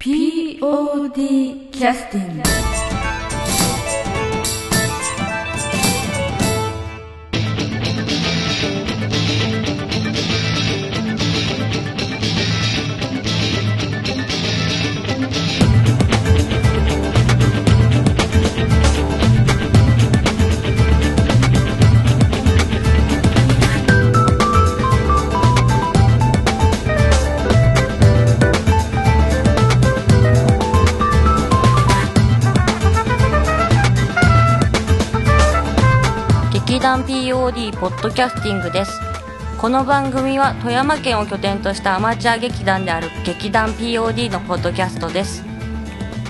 POD キャスティング POD ポッドキャスティングです。この番組は富山県を拠点としたアマチュア劇団である劇団 POD のポッドキャストです。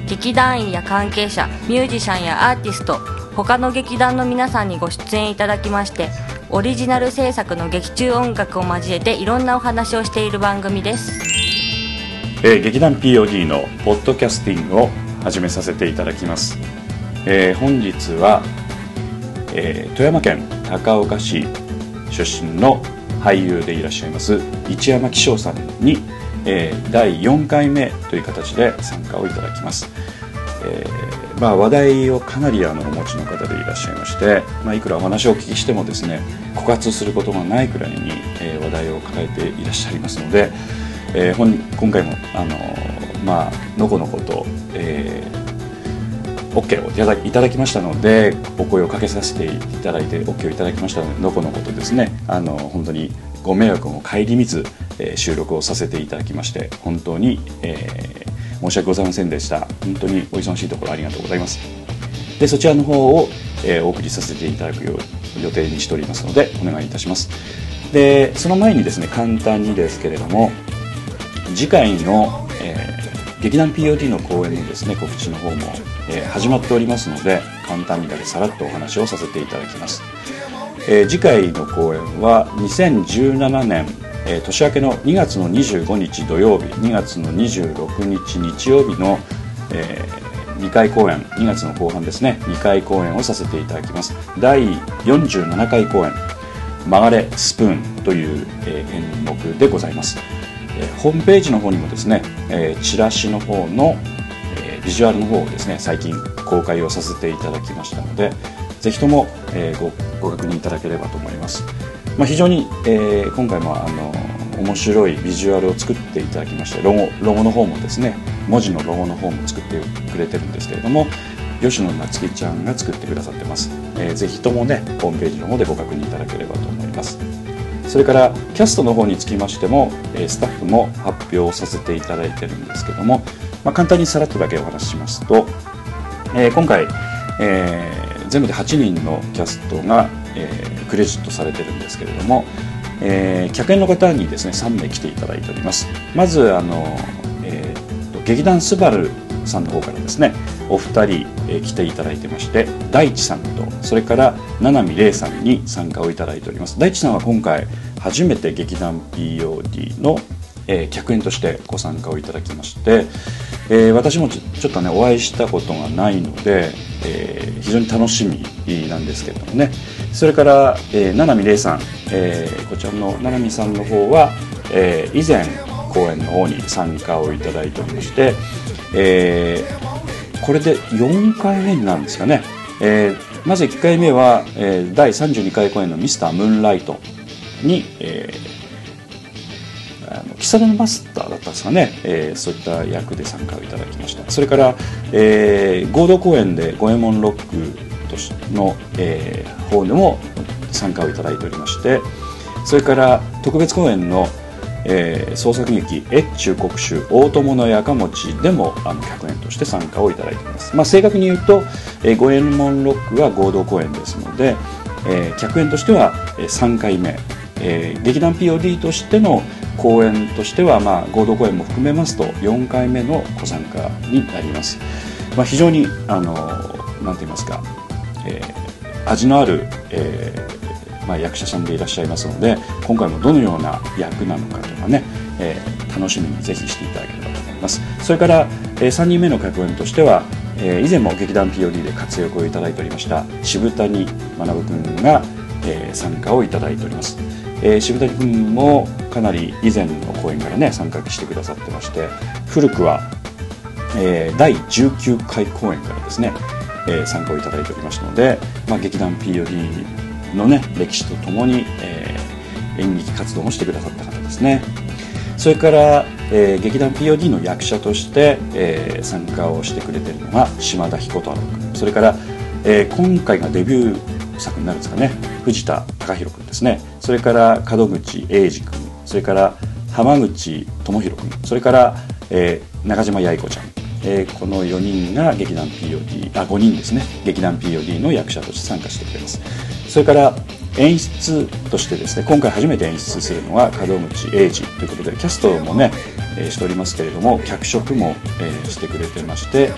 劇団員や関係者ミュージシャンやアーティスト他の劇団の皆さんにご出演いただきましてオリジナル制作の劇中音楽を交えていろんなお話をしている番組です。えー劇団 POD のポッドキャスティングを始めさせていただきます、えー本日は、えー富山県高岡市出身の俳優でいらっしゃいます市山紀章さんに、えー第4回目という形で参加をいただきます、えーまあ、話題をかなりあのお持ちの方でいらっしゃいまして、まあ、いくらお話をお聞きしてもですね枯渇することがないくらいに、えー話題を抱えていらっしゃいますので、えー本今回もあのまあのこのこと、えー OK をいただきましたのでお声をかけさせていただいて OK をいただきましたのでのこのことですね。あの本当にご迷惑も顧みず、えー収録をさせていただきまして本当に、えー申し訳ございませんでした。本当にお忙しいところありがとうございます。でそちらの方を、えーお送りさせていただくよう予定にしておりますのでお願いいたします。でその前にですね簡単にですけれども次回の、えー劇団 POD の公演のですね告知の方も、始まっておりますので簡単にだけさらっとお話をさせていただきます、え次回の公演は2017年、え年明けの2月の25日土曜日2月の26日日曜日の、え2回公演2月の後半ですね2回公演をさせていただきます。第47回公演「曲がれスプーン」という、え演目でございます。えホームページの方にもですね、えチラシの方の、ビジュアルの方をですね最近公開をさせていただきましたのでぜひとも、えーごご確認いただければと思います、まあ、非常に、えー今回もあの面白いビジュアルを作っていただきましてロゴロゴの方もですね文字のロゴの方も作ってくれてるんですけれども吉野夏樹ちゃんが作ってくださってます、えーぜひともねホームページの方でご確認いただければと思います。それからキャストの方につきましても、えスタッフも発表させていただいてるんですけども、まあ、簡単にさらっとだけお話ししますと、えー今回、えー全部で8人のキャストが、えークレジットされてるんですけれども、えー客演の方にですね3名来ていただいております。まずあの、えーと劇団スバルさんの方からですねお二人、えー来ていただいてまして大地さんとそれから七海玲さんに参加をいただいております。大地さんは今回初めて劇団 POD の、えー客演としてご参加をいただきまして、えー私もちょっとねお会いしたことがないので、えー非常に楽しみなんですけどもね。それから、えー七海玲さん、えーこちらの七海さんの方は、えー以前公演の方に参加をいただいておりまして、えーこれで4回目になるんですかね、えーまず1回目は、えー第32回公演の「ミスタームーンライトに、えー喫茶店のマスターだったんですかね、えーそういった役で参加をいただきました。それから、えー合同公演で五右衛門ロックとしの、えー方でも参加をいただいておりましてそれから特別公演の、えー創作劇「越中国衆大友のやかもち」でもあの客演として参加をいただいています、まあ、正確に言うと「えー、五右衛門ロック」は合同公演ですので、えー客演としてはえー3回目、えー劇団 POD としての公演としては、まあ、合同公演も含めますと4回目のご参加になります、まあ、非常にあのなんて言いますか、えー味のある、えーまあ、役者さんでいらっしゃいますので今回もどのような役なのかとかね、えー楽しみにぜひしていただければと思います。それから、え3人目の客演としては、えー以前も劇団 POD で活躍をいただいておりました渋谷学君が、えー参加をいただいております、えー渋谷君もかなり以前の公演からね参加してくださってまして古くはえー第19回公演からですね、えー参加をいただいておりましたので、まあ、劇団 POD のね歴史とともに、えー演劇活動もしてくださった方ですね。それから、えー劇団 POD の役者として、えー参加をしてくれてるのが島田彦太郎君。それから、えー今回がデビュー作になるんですかね。藤田貴弘君ですね。それから門口英二君。それから浜口智弘君。それから、えー中島八重子ちゃん、えーこの4人が劇団 POD あ5人ですね。劇団 POD の役者として参加してくれます。それから演出としてですね今回初めて演出するのが門口英二ということでキャストもね、えーしておりますけれども脚色も、えーしてくれてまして、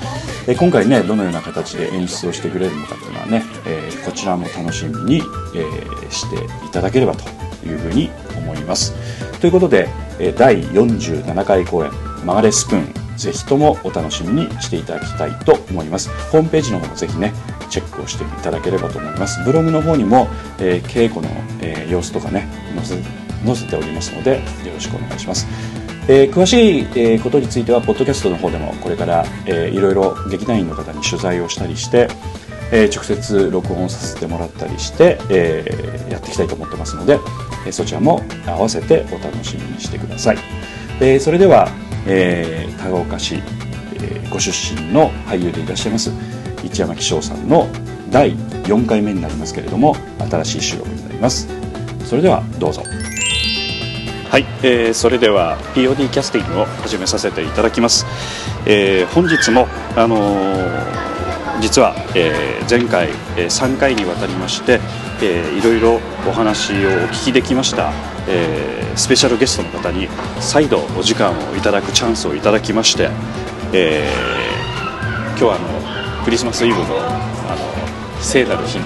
えー今回ねどのような形で演出をしてくれるのかっていうのはね、えーこちらも楽しみに、えーしていただければというふうに思います。ということで、え第47回公演「曲がれスプーン」ぜひともお楽しみにしていただきたいと思います。ホームページの方もぜひねチェックをしていただければと思います。ブログの方にも、えー稽古の、えー様子とかね載せ載せておりますのでよろしくお願いします。えー詳しい、えーことについてはポッドキャストの方でもこれから、えーいろいろ劇団員の方に取材をしたりして、えー直接録音させてもらったりして、えーやっていきたいと思ってますので、えそちらも合わせてお楽しみにしてください、えそれでは、えー高岡市、えご出身の俳優でいらっしゃいます一山紀章さんの第4回目になりますけれども新しい収録になります。それではどうぞ。はい、えーそれでは POD キャスティングを始めさせていただきます、えー本日も、あのー実は、えー前回、えー3回にわたりまして、えーいろいろお話をお聞きできました、えースペシャルゲストの方に再度お時間をいただくチャンスをいただきまして、えー今日はあのクリスマスイブのあの聖なる日に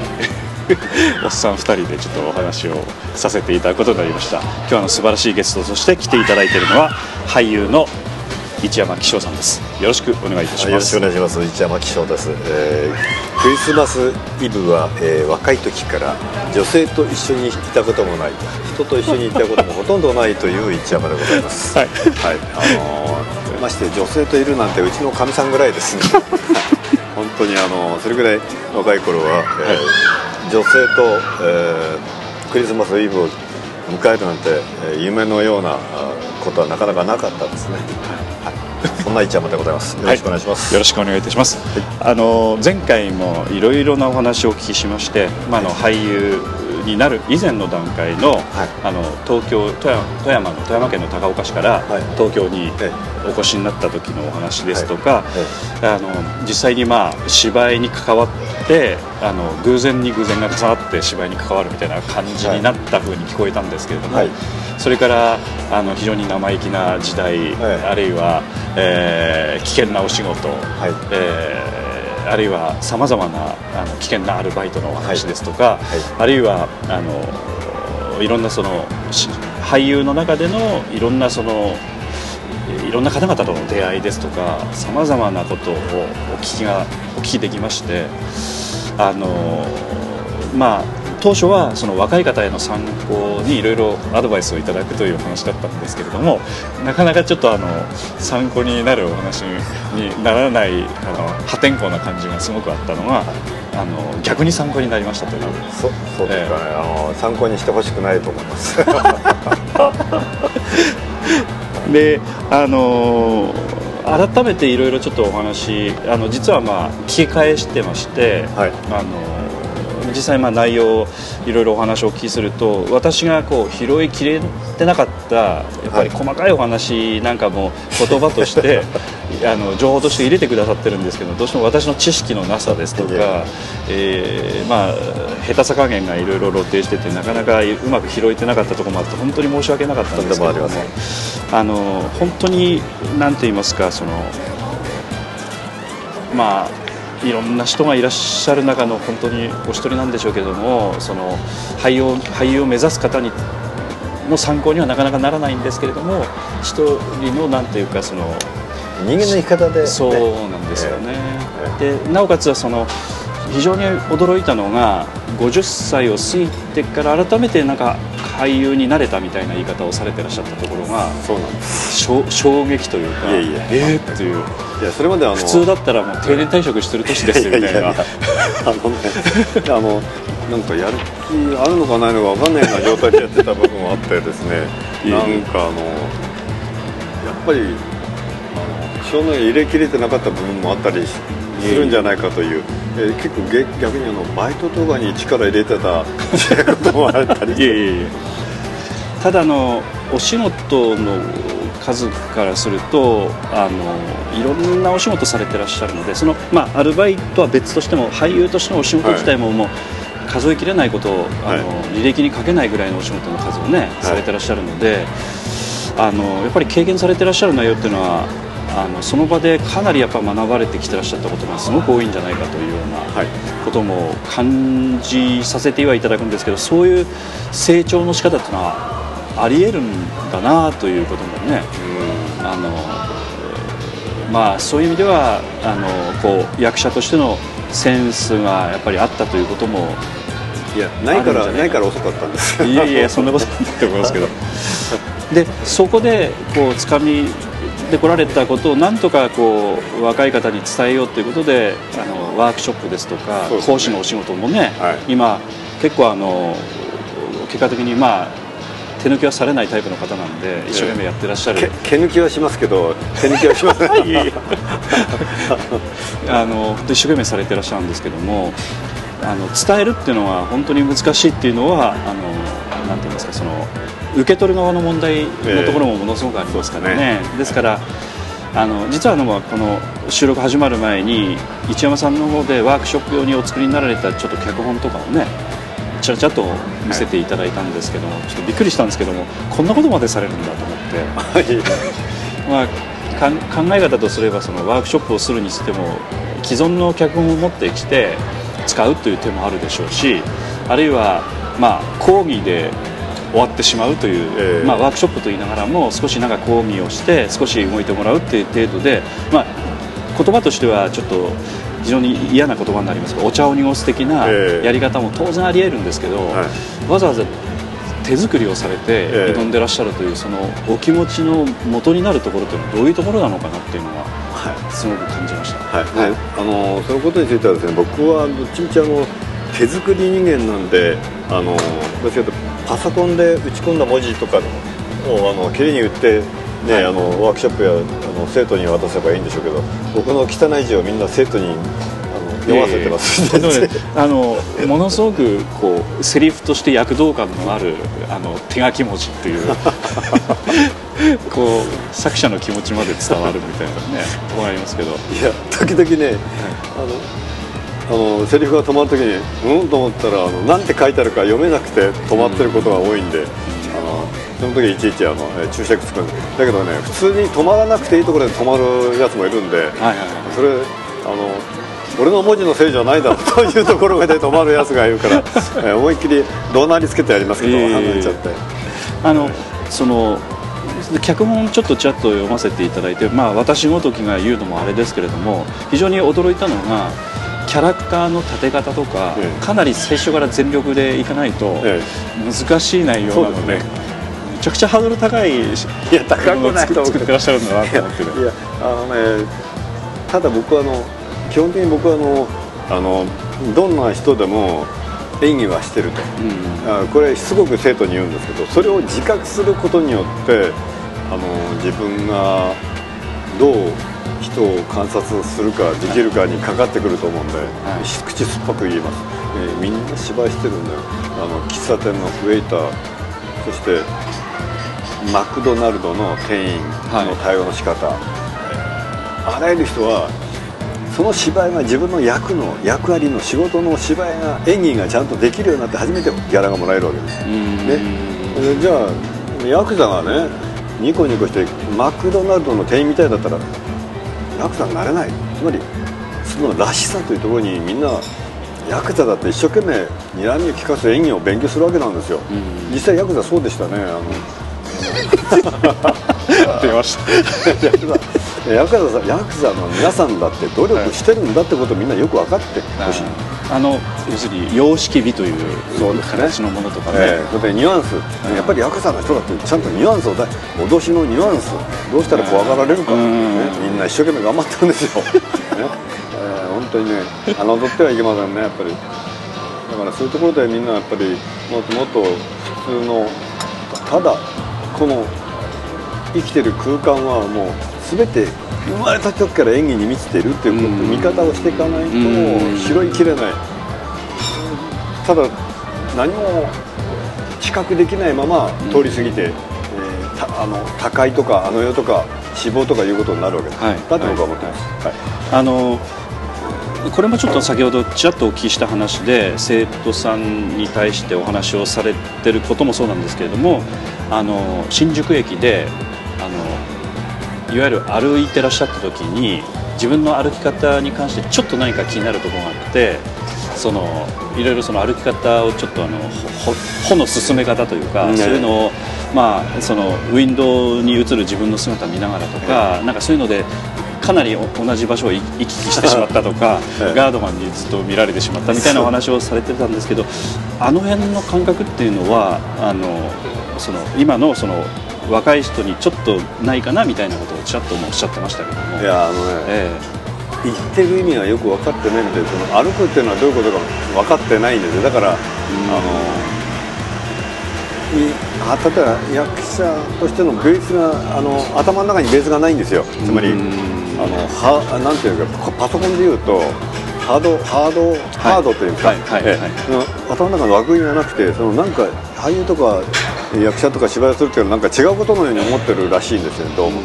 おっさん2人でちょっとお話をさせていただくことになりました。今日の素晴らしいゲストとして来ていただいているのは俳優の一山紀章さんです。よろしくお願いいたしよろしますくお願いします。一山紀章です、えークリスマスイブは、えー若い時から女性と一緒にいたこともない人と一緒にいたこともほとんどないという一山でございます。はい。はい。あのーまして女性といるなんてうちのかみさんぐらいです。ね 本当にあのそれぐらい若い頃は、えー女性と、えークリスマスイブを迎えるなんて、えー夢のようなあことはなかなかなかったですね、はい、そんな一山でございます。よろしくお願いします、よろしくお願いいたします、あの前回もいろいろなお話をお聞きしまして、まあ、あの俳優になる以前の段階の,、あの東京富山富山の富山県の高岡市からはい。東京にえお越しになった時のお話ですとか、えあの実際にまあ芝居に関わってあの偶然に偶然が重なって芝居に関わるみたいな感じになった風に聞こえたんですけれども、はい。それからあの非常に生意気な時代、えあるいは、えー危険なお仕事、はい。えーあるいはさまざまなあの危険なアルバイトのお話ですとか、はい。あるいはあのいろんなそのし俳優の中でのいろんなそのいろんな方々との出会いですとかさまざまなことをお聞きがお聞きできましてあのまあ当初はその若い方への参考にいろいろアドバイスをいただくという話だったんですけれどもなかなかちょっとあの参考になるお話にならないあの破天荒な感じがすごくあったのがあの逆に参考になりましたというそそうですか。ね、あの参考にしてほしくないと思います。であの改めていろいろちょっとお話あの実はまあ聞き返してまして、はい。あの実際まあ内容をいろいろお話をお聞きすると私がこう拾いきれてなかったやっぱり細かいお話なんかも言葉として あの情報として入れてくださってるんですけどどうしても私の知識のなさですとか、えーまあ下手さ加減がいろいろ露呈しててなかなかうまく拾えてなかったところもあって本当に申し訳なかったんですけれどもあの本当に何て言いますかそのまあいろんな人がいらっしゃる中の本当にお一人なんでしょうけどもその俳優を俳優を目指す方にの参考にはなかなかならないんですけれども一人のなんていうかその人間の生き方で、ね、そうなんですよね、でなおかつはその非常に驚いたのが50歳を過ぎてから改めてなんか俳優になれたみたいな言い方をされてらっしゃったところがそうなんです。衝衝撃というかいえいえ。えーっていう。いやそれまであの普通だったらもう定年退職してる年ですよみたいなや。ややあのねあのなんかやる気あるのかないのか分かんないような状態でやってた部分もあってですね。なんかあのやっぱりあの少年入れきれてなかった部分もあったりしするんじゃないかという、えー結構げ逆にあのバイトとかに力入れてたこともあったり。いえいえいえ。ただあのお仕事の数からするとあのいろんなお仕事されてらっしゃるのでその、まあ、アルバイトは別としても俳優としてのお仕事自体ももう数えきれないことをあの、はい。履歴に書けないぐらいのお仕事の数をね、されてらっしゃるのであのやっぱり経験されてらっしゃる内容っていうのはあのその場でかなりやっぱ学ばれてきてらっしゃったことがすごく多いんじゃないかというようなはい。ことも感じさせてはいただくんですけどそういう成長の仕方っていうのはありえるんだなということもねあのまあそういう意味ではあのこう役者としてのセンスがやっぱりあったということもいやないからないから遅かったんです。いやいやそんなことないと思いますけど。でそこでこう掴みで来られたことをなんとかこう若い方に伝えようということであのワークショップですとかね。講師のお仕事もね、はい。今結構あの結果的にまあ手抜きはされないタイプの方なんで一生懸命やってらっしゃる、け毛抜きはしますけど手抜きはしません。あの本当一生懸命されてらっしゃるんですけどもあの伝えるっていうのは本当に難しいっていうのはあのなんて言いますかその受け取る側の問題のところもものすごくありますからね,、ですからあの実はあのこの収録始まる前に一山さんの方でワークショップ用にお作りになられたちょっと脚本とかをねちらちらっと見せていただいたんですけども、ちょっとびっくりしたんですけどもこんなことまでされるんだと思って。まあ、考え方とすればそのワークショップをするにしても既存の脚本を持ってきて使うという手もあるでしょうしあるいは、まあ、講義で終わってしまうという、ええ。まあ、ワークショップと言いながらも少しなんか講義をして少し動いてもらうっていう程度で、まあ、言葉としてはちょっと非常に嫌な言葉になりますがお茶を濁す的なええ。やり方も当然ありえるんですけど、はい。わざわざ手作りをされてええ。挑んでらっしゃるというそのお気持ちの元になるところというのはどういうところなのかなっていうのははい。すごく感じました。はい、ねあのそのことについてはですね僕はどっちみちあの手作り人間なんであのどっちかというとパソコンで打ち込んだ文字とかをあの綺麗に打ってね、はい。あのワークショップやあの生徒に渡せばいいんでしょうけど僕の汚い字をみんな生徒にあの読ませてます、あのものすごくこうセリフとして躍動感のあるあの手書き文字っていう こう作者の気持ちまで伝わるみたいなねところありますけど。いや時々ね、あのあのセリフが止まる時にうん？と思ったらあのなんて書いてあるか読めなくて止まってることが多いんで、あのその時いちいちあのえ注釈つくんで。だけどね普通に止まらなくていいところで止まるやつもいるんで、はいはいはい。それあの俺の文字のせいじゃないだろう というところで止まるやつがいるから、え思いっきり怒鳴りつけてやりますけど、いえいえ。いえ離れちゃって。あのその脚本ちょっとちらっと読ませていただいて、まあ、私ごときが言うのもあれですけれども非常に驚いたのがキャラクターの立て方とか、ええ。かなり最初から全力でいかないとえ難しい内容なので,、そうですね。めちゃくちゃハードル高いいや高くないと作ってらっしゃるんだなと思ってね。いやあのねただ僕はあの基本的に僕はあのあのどんな人でも演技はしてると、あこれすごく生徒に言うんですけどそれを自覚することによってあの自分がどう人を観察するかできるかにかかってくると思うんで、はい。口酸っぱく言います、えーみんな芝居してるんだよ。あの喫茶店のウェイター。そしてマクドナルドの店員の対応の仕方、あらゆる人はその芝居が自分の役の役割の仕事の芝居が演技がちゃんとできるようになって初めてギャラがもらえるわけです、うん。ね。えじゃあヤクザがねニコニコしてマクドナルドの店員みたいだったらヤクザになれない。つまりそのらしさというところにみんなヤクザだって一生懸命睨みを利かす演技を勉強するわけなんですよ、ん。実際ヤクザそうでしたね。あの 出ました。ヤクザヤクザさんヤクザの皆さんだって努力してるんだってことをみんなよく分かってほしいあの要するに様式美という形のものとかね、ええそれでニュアンス、やっぱりヤクザの人だってちゃんとニュアンスをだ脅しのニュアンスどうしたら怖がられるか、うん。ね、みんな一生懸命頑張ってるんですよ、ね。ええ本当にね侮ってはいけませんねやっぱり。だからそういうところでみんなやっぱりもっともっと普通のただこの生きてる空間はもう全て生まれた時から演技に満ちているっていうこと、うん見方をしていかないとうん拾いきれない。ただ何も知覚できないまま通り過ぎて、えーたあの高いとかあの世とか死亡とかいうことになるわけです、はい。だって僕は思ってます、はい。あのこれもちょっと先ほどちらっとお聞きした話で生徒さんに対してお話をされてることもそうなんですけれどもあの新宿駅であのいわゆる歩いてらっしゃった時に自分の歩き方に関してちょっと何か気になるところがあってそのいろいろその歩き方をちょっとあのほほ歩の進め方というか、ね。そういうのを、まあ、そのウィンドウに映る自分の姿を見ながらとか、なんかそういうのでかなりお同じ場所を行き来してしまったとか、ええ。ガードマンにずっと見られてしまったみたいなお話をされてたんですけどあの辺の感覚っていうのはあのその今のその若い人にちょっとないかなみたいなことをちらっともおっしゃってましたけども。いやあのねえ言ってる意味はよく分かってないみたいでその歩くっていうのはどういうことか分かってないんですよ。だから、あのいあ例えば役者としてのベースがあの頭の中にベースがないんですよ。つまり、うん。あのはなんていうかパソコンでいうとハードハード、ハードというか、はいはい頭の中の枠組みがなくてそのなんか俳優とか役者とか芝居をするっていうのはなんか違うことのように思ってるらしいんですよどうも。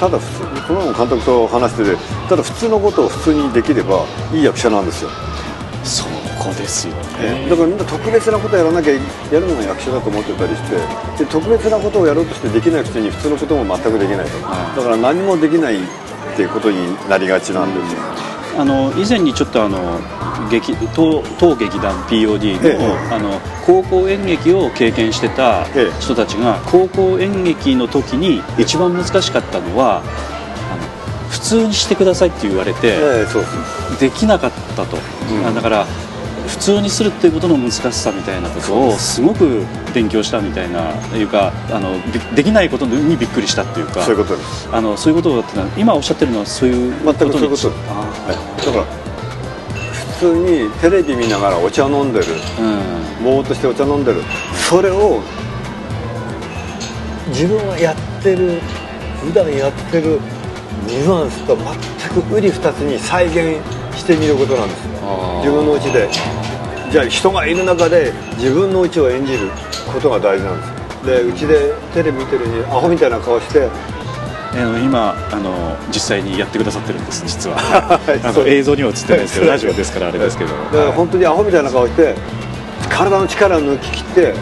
ただ普通この監督と話しててただ普通のことを普通にできればいい役者なんですよ、そこですよね。だからみんな特別なことをやらなきゃやるのが役者だと思ってたりしてで特別なことをやろうとしてできないくせに普通のことも全くできないと、はいだから何もできないっていうことになりがちなんですよ、あの以前にちょっとあの劇当当劇団 POD の,、ええ。あの高校演劇を経験してたええ。人たちが高校演劇の時に一番難しかったのはあの普通にしてくださいって言われて、できなかったと、うん。あだから普通にするっていうことの難しさみたいなことをす。ごく勉強したみたいないうかあのでできないことにびっくりしたっていうか。そういうことです。あのそういうことってのは今おっしゃってるのはそういう全くそういうことだから普通にテレビ見ながらお茶飲んでる。ーうん。ぼーっとしてお茶飲んでる。それを自分がやってる普段やってるニュアンスと全く瓜二つに再現してみることなんです自分のうちで。じゃあ人がいる中で自分のうちを演じることが大事なんですよ。でうちでテレビ見てるにアホみたいな顔してあの今あの実際にやってくださってるんです実は。い。あの映像には映ってないですけどラジオですからあれですけど、だから本当にアホみたいな顔して体の力を抜き切って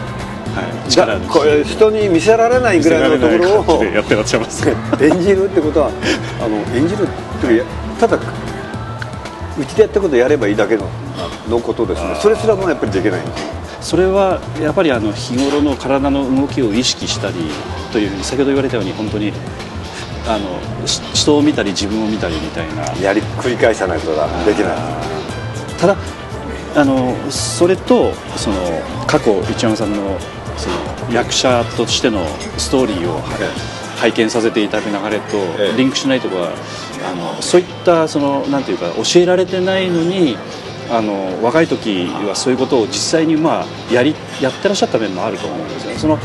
はい、力抜き。これ人に見せられないぐらいのところをでやってらっしゃいます演じるってことはあの演じるっていうただうちでやったことやればいいだけののことですね。それすらもやっぱりできないんですよ。それはやっぱりあの日頃の体の動きを意識したりというふうに先ほど言われたように本当にあのし人を見たり自分を見たりみたいな。やり繰り返さないとだできない。ただあのそれとその過去一山さんのその役者としてのストーリーを拝見させていただく流れとええ。リンクしないところはあのそういったそのなんていうか教えられてないのにあの若い時はそういうことを実際にまあやりやってらっしゃった面もあると思うんですよ。その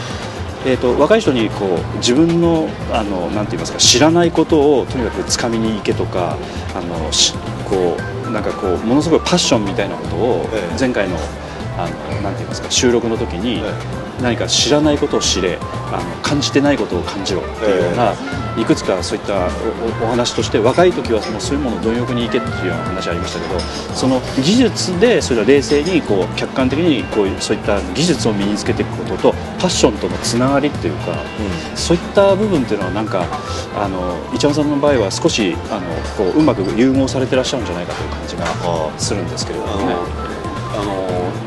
えー、と若い人にこう自分のあのなんて言いますか知らないことをとにかくつかみに行けとかあのしこうなんかこうものすごいパッションみたいなことをええ。前回のあのなんて言いますか収録の時にえ何か知らないことを知れあの感じてないことを感じろっていうような、いくつかそういったお話として若い時はもうそういうものを貪欲にいけっていうような話ありましたけどその技術でそれは冷静にこう客観的にこうそういった技術を身につけていくこととパッションとのつながりっていうか、そういった部分っていうのはなんかあの一山さんの場合は少しあのこううまく融合されてらっしゃるんじゃないかという感じがするんですけれどあもね。のあの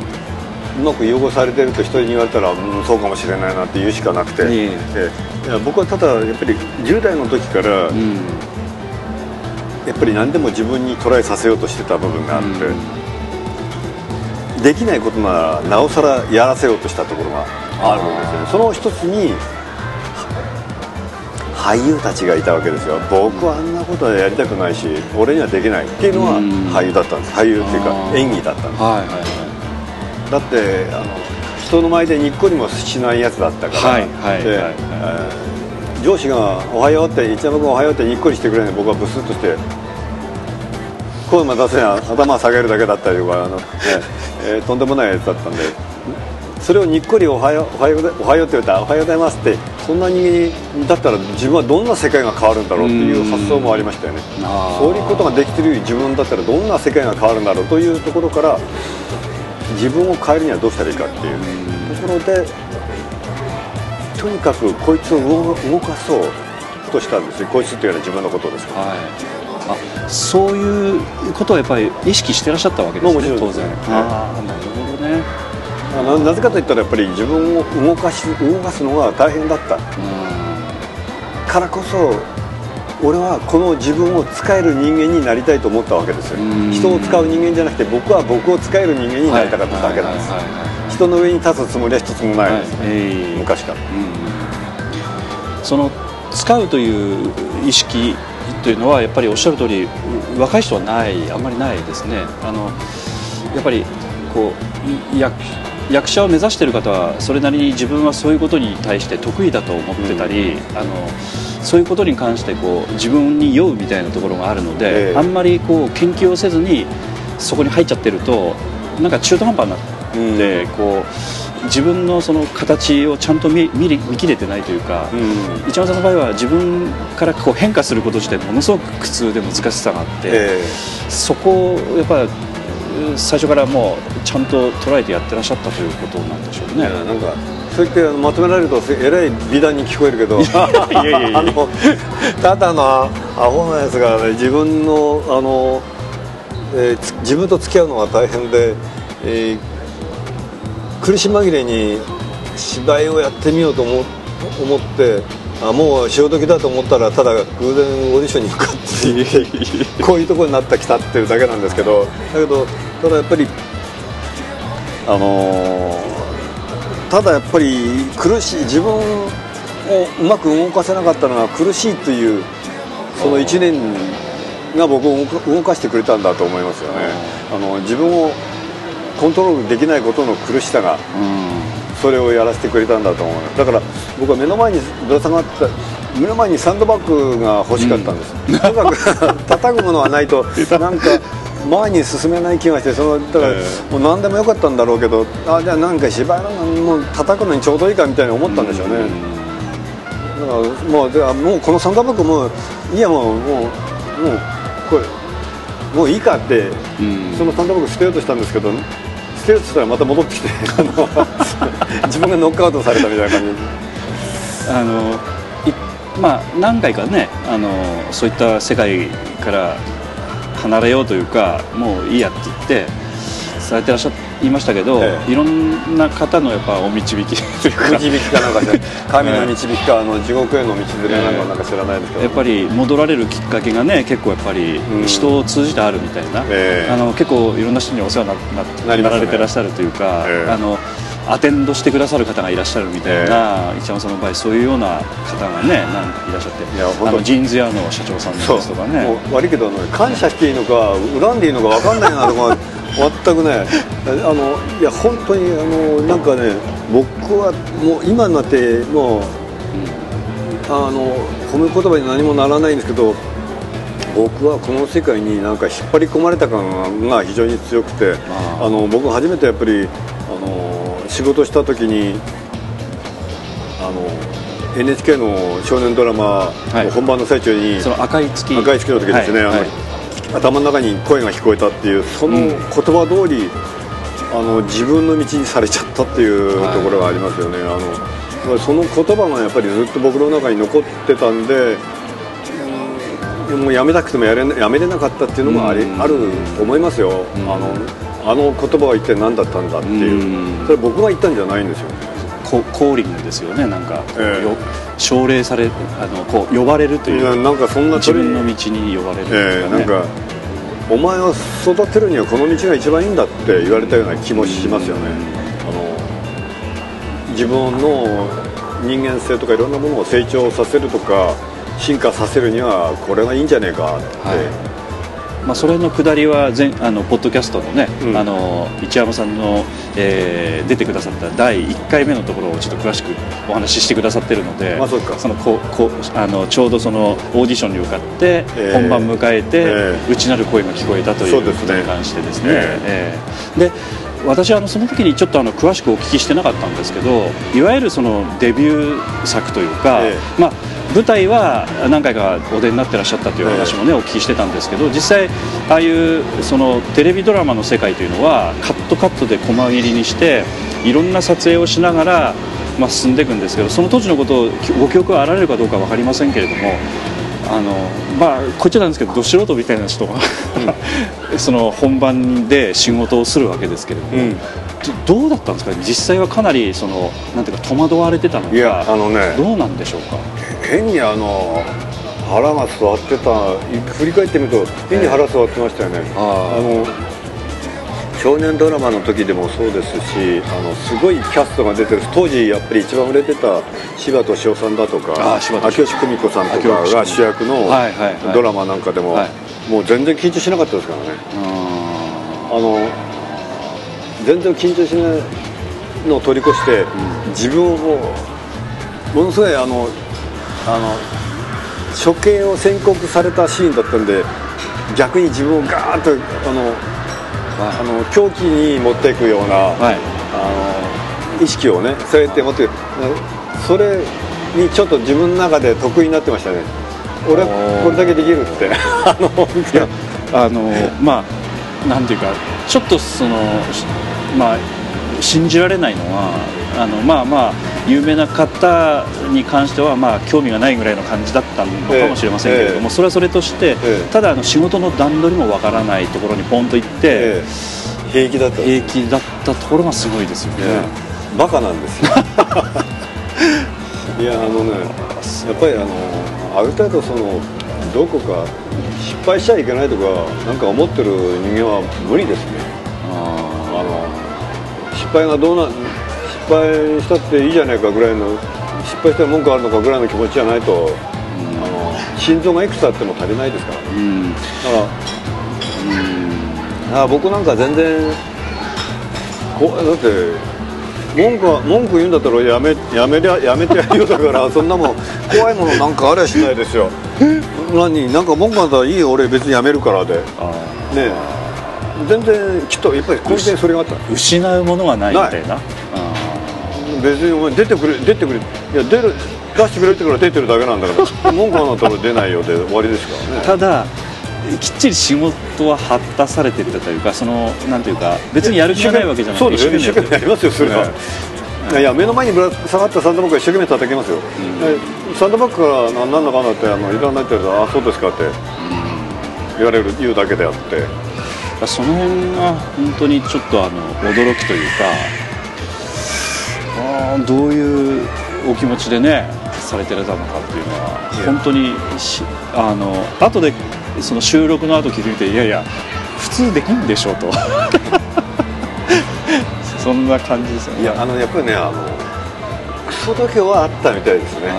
うまく融合されてると人に言われたら、うん、そうかもしれないなって言うしかなくて、え。いや僕はただやっぱり10代の時から、うん。やっぱり何でも自分にトライさせようとしてた部分があって、できないことならなおさらやらせようとしたところがあるんですよね。その一つに俳優たちがいたわけですよ。僕はあんなことはやりたくないし俺にはできないっていうのはうん。俳優だったんです。俳優っていうか演技だったんです。はいはいはだってあの人の前でにっこりもしないやつだったから、はいはいではい上司が「おはよう」って「一山君おはよう」ってにっこりしてくれない僕はブスッとして声も出せない頭下げるだけだったりとかあの、ねえーとんでもないやつだったんでそれをにっこりおはようおはようでおはようって言ったら「おはようございます」ってそんな人間にだったら自分はどんな世界が変わるんだろうっていう発想もありましたよね。そういうことができてる自分だったらどんな世界が変わるんだろうというところから自分を変えるにはどうしたらいいかっていう。ところでとにかくこいつを動動かそうとしたんですよ。こいつっていうのは自分のことですからはい。あそういうことをやっぱり意識してらっしゃったわけですね当然。ああなるほどね。ななぜかといったらやっぱり自分を動かし動かすのが大変だった。うからこそ俺はこの自分を使える人間になりたいと思ったわけですよ。うん。人を使う人間じゃなくて僕は僕を使える人間になりたかっただけなんです。人の上に立つつもりは一つもないんです、はい。ええ。昔から。うんその使うという意識というのはやっぱりおっしゃる通りう若い人はない。あんまりないですね。あのやっぱりこうい役役者を目指している方はそれなりに自分はそういうことに対して得意だと思ってたり、あのそういうことに関してこう自分に酔うみたいなところがあるので、ええ。あんまりこう研究をせずにそこに入っちゃってるとなんか中途半端になって、こう自分のその形をちゃんと見見れ見切れてないというか、うん。一山さんの場合は自分からこう変化すること自体ものすごく苦痛で難しさがあって、えそこをやっぱり最初からもうちゃんと捉えてやってらっしゃったということなんでしょうね。やなんかそう言ってまとめられるとえらい美談に聞こえるけど。ただのアホなやつが、ね、自分のあの、えーつ自分と付き合うのが大変で、えー苦し紛れに芝居をやってみようと思思ってあもう潮時だと思ったらただ偶然オーディションに受かってこういうところになったきたってるだけなんですけど。だけどただやっぱりあのーただやっぱり苦しい自分をうまく動かせなかったのが苦しいというその1年が僕を動かしてくれたんだと思いますよね。あの自分をコントロールできないことの苦しさがうん。それをやらせてくれたんだと思うだから僕は目の前にぶら下がった目の前にサンドバッグが欲しかったんです、とにかく 叩くものはないとなんか前に進めない気がしてそのだから、えもう何でもよかったんだろうけどあじゃあなんか芝居なのにもう叩くのにちょうどいいかみたいに思ったんでしょうね、だからもうでもうこのサンドバッグもういいやもうもうもうこれもういいかってうん。そのサンドバッグ捨てようとしたんですけど捨てようとしたらまた戻ってきてあの 自分がノックアウトされたみたいな感じ。あのいまあ何回かねあのそういった世界から離れようというかもういいやって言ってされてらっしゃいましたけど、ええ。いろんな方のやっぱお導きというか。導きかなんか 神の導きかあの地獄への道連れなのかなんか知らないですけど、やっぱり戻られるきっかけがね結構やっぱりうん。人を通じてあるみたいな、ええ。あの結構いろんな人にお世話になななりられてらっしゃるというか、ええ。あのアテンドしてくださる方がいらっしゃるみたいな、一山さんの場合そういうような方がね何かいらっしゃって。いやあのジーンズ屋の社長さんですとかね。悪いけどあの感謝していいのか恨んでいいのか分かんないなとか 全くね。あのいや本当にあのなんかね僕はもう今になってもうあの褒め言葉に何もならないんですけど僕はこの世界になんか引っ張り込まれた感が非常に強くてあ。あの僕初めてやっぱり仕事した時にあの NHK の少年ドラマはい。の本番の最中に、その赤い月。赤い月の時ですね、あのはい。はい頭の中に声が聞こえたっていうそのうん。言葉通り、あの自分の道にされちゃったっていうはいところがありますよね、あのその言葉がやっぱりずっと僕の中に残ってたんで、うんもうやめたくてもやれなやめれなかったっていうのもあり、うん。あると思いますよ、ん。あのあの言葉は一体何だったんだっていう、うん。それ僕が言ったんじゃないんですよ。ね。ココーリングですよねなんか、ええ。よ奨励されあのこう呼ばれるという。なんかそんな自鳥分の道に呼ばれるね。えなんかお前を育てるにはこの道が一番いいんだって言われたような気もしますよね、あの自分の人間性とかいろんなものを成長させるとか進化させるにはこれがいいんじゃねえかって、はいまあ、それのくだりは前あのポッドキャストのね、うん。あの一山さんの、えー出てくださった第1回目のところをちょっと詳しくお話ししてくださってるので、まあそのここあのちょうどそのオーディションに受かって、ええ。本番迎えて、ええ。内なる声が聞こえたといそうことに関してですね。ええ。えで私はあのその時にちょっとあの詳しくお聞きしてなかったんですけどいわゆるそのデビュー作というか、え。まあ、舞台は何回かお出になってらっしゃったという話もね、お聞きしてたんですけど実際ああいうそのテレビドラマの世界というのはカットカットで細切りにしていろんな撮影をしながら、まあ、進んでいくんですけどその当時のことをご記憶があられるかどうか分かりませんけれどもあのまあこっちなんですけどど素人みたいな人が、その本番で仕事をするわけですけれども、うんどどうだったんですか？実際はかなりそのなんていうか戸惑われてたのかいやあのねどうなんでしょうか？変にあの腹が座ってた振り返ってみると変に腹座ってましたよね、あーあの少年ドラマの時でもそうですしあのすごいキャストが出てる当時やっぱり一番売れてた柴田敏夫さんだとか秋吉久美子さんとかが主役のドラマなんかでも、はい。もう全然緊張しなかったですからね。うあの全然緊張しないのを取り越して、自分をものすごいあのあの処刑を宣告されたシーンだったんで逆に自分をガーッとあのあの狂気に持っていくような、んはい。あの意識をねそうやって持ってそれにちょっと自分の中で得意になってましたね。俺はこれだけできるって。あのいやあのまあなんていうかちょっとそのしまあ信じられないのはあのまあまあ有名な方に関してはまあ興味がないぐらいの感じだったのかもしれませんけれども、ええ。それはそれとして、ええ。ただあの仕事の段取りもわからないところにポンと行って、ええ。平気だった。平気だったところがすごいですよね。バカなんですよ。いやあのねやっぱりあのある程度そのどこか失敗しちゃいけないとかなんか思ってる人間は無理ですね。あの失敗がどうな失敗したっていいじゃないかぐらいの失敗したら文句あるのかぐらいの気持ちじゃないと、あの心臓がいくつあっても足りないですから。ねうん。だから、あ僕なんか全然こだって文句は文句言うんだったらやめやめりゃやめてやるよだから そんなもん怖いものなんかありゃしないですよ。何なんか文句あったらいいよ俺別にやめるからで。ね全然きっとやっぱり根底にそれがあったー失うものはないみたいな。あ別にお前出てくれ出てくれいや出る出してくれってから出てるだけなんだから文句あったら出ないよで終わりですからね。ーただきっちり仕事は果たされてたというかそのなんていうか別にやる気がないわけじゃないそうですよ一生懸命やりますよそれは、ねい。やいや目の前にぶら下がったサンドバッグは一生懸命叩きますよ、でサンドバッグからななんだかんだってあのいらないって言われたらあそうですかって言われる言うだけであって。その辺が本当にちょっとあの驚きというかあーどういうお気持ちでねされてたのかっていうのは本当にしあの後でその収録の後聞いていやいや普通できんでしょうと。そんな感じですよね。いやあのやっぱりねあのクソ度胸はあったみたいですね。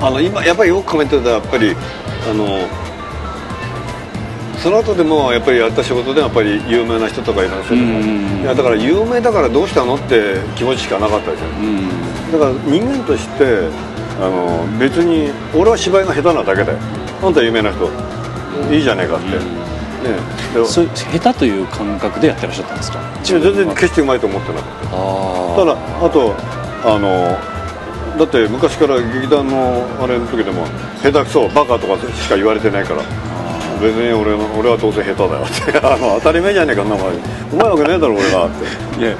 ああの今やっぱりよくコメントでやっぱりあのその後でもやっぱりやった仕事でやっぱり有名な人とかいらっしゃるうんうんうん。いやだから有名だからどうしたのって気持ちしかなかったですよ。ーうん。だから人間としてあの別に俺は芝居が下手なだけだよ。あんた有名な人いいじゃねえかって、ねでそ下手という感覚でやってらっしゃったんですか？全然決してうまいと思ってなかったあただあとあのだって昔から劇団のあれの時でも下手くそバカとかしか言われてないから。別に俺の俺は当然下手だよって。あの当たり前じゃねえかんなお前うまいわけねえだろ俺がって。いや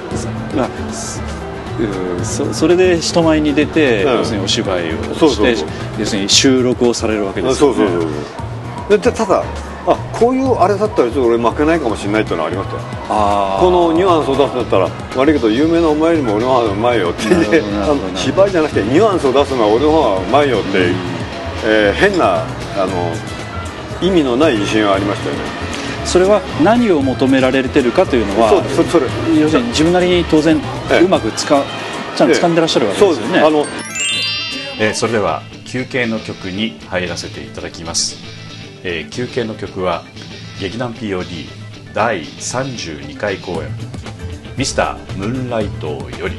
そそそれで人前に出て、うん。要するにお芝居をして要するに収録をされるわけですよね。そうそうそうそうででただあこういうあれだったらちょっと俺負けないかもしれないっていうのはありましたよこのニュアンスを出すんだったら悪いけど有名なお前よりも俺の方がうまいよって芝居じゃなくてニュアンスを出すのは俺の方がうまいよって、えー変なあの意味のない自信はありましたよね。それは何を求められてるかというのはそうそそれ。要するに自分なりに当然ええ。うまく使うちゃんと掴んでらっしゃるわけそうでよね、ですす。あのえーそれでは休憩の曲に入らせていただきます、えー休憩の曲は劇団 POD 第32回公演「ミスタームーンライト」より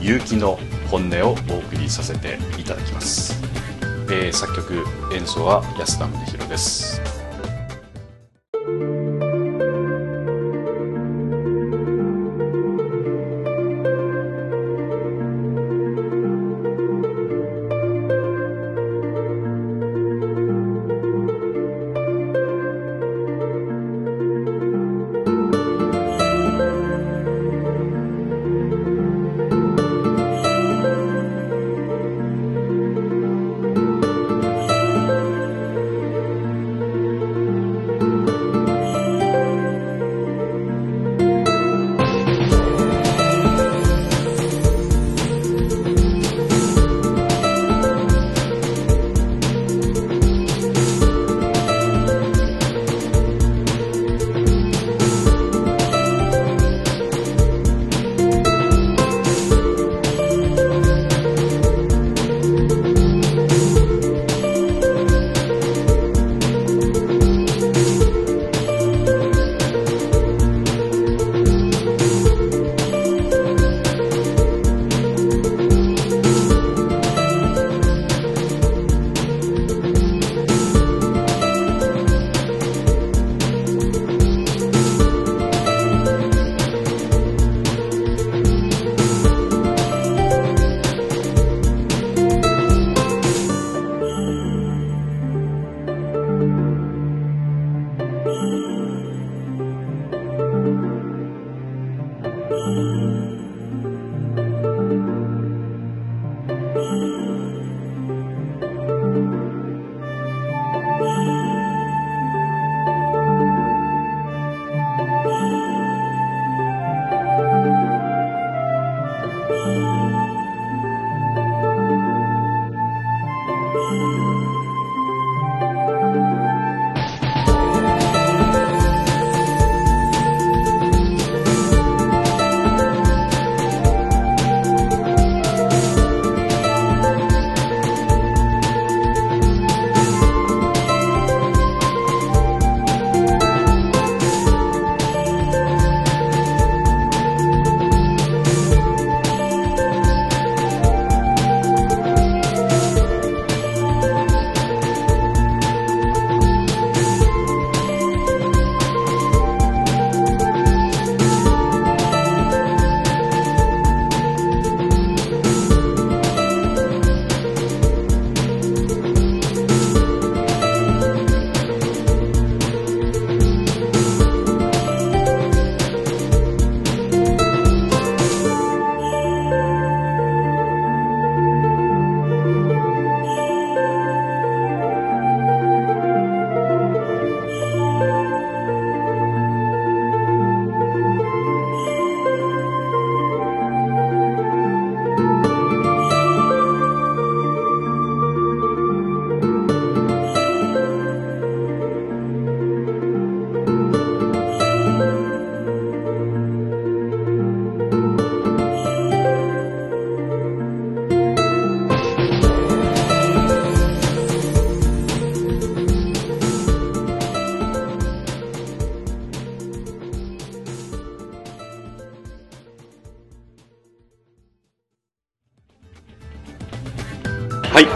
結城の本音をお送りさせていただきます、えー作曲演奏は安田宗弘です。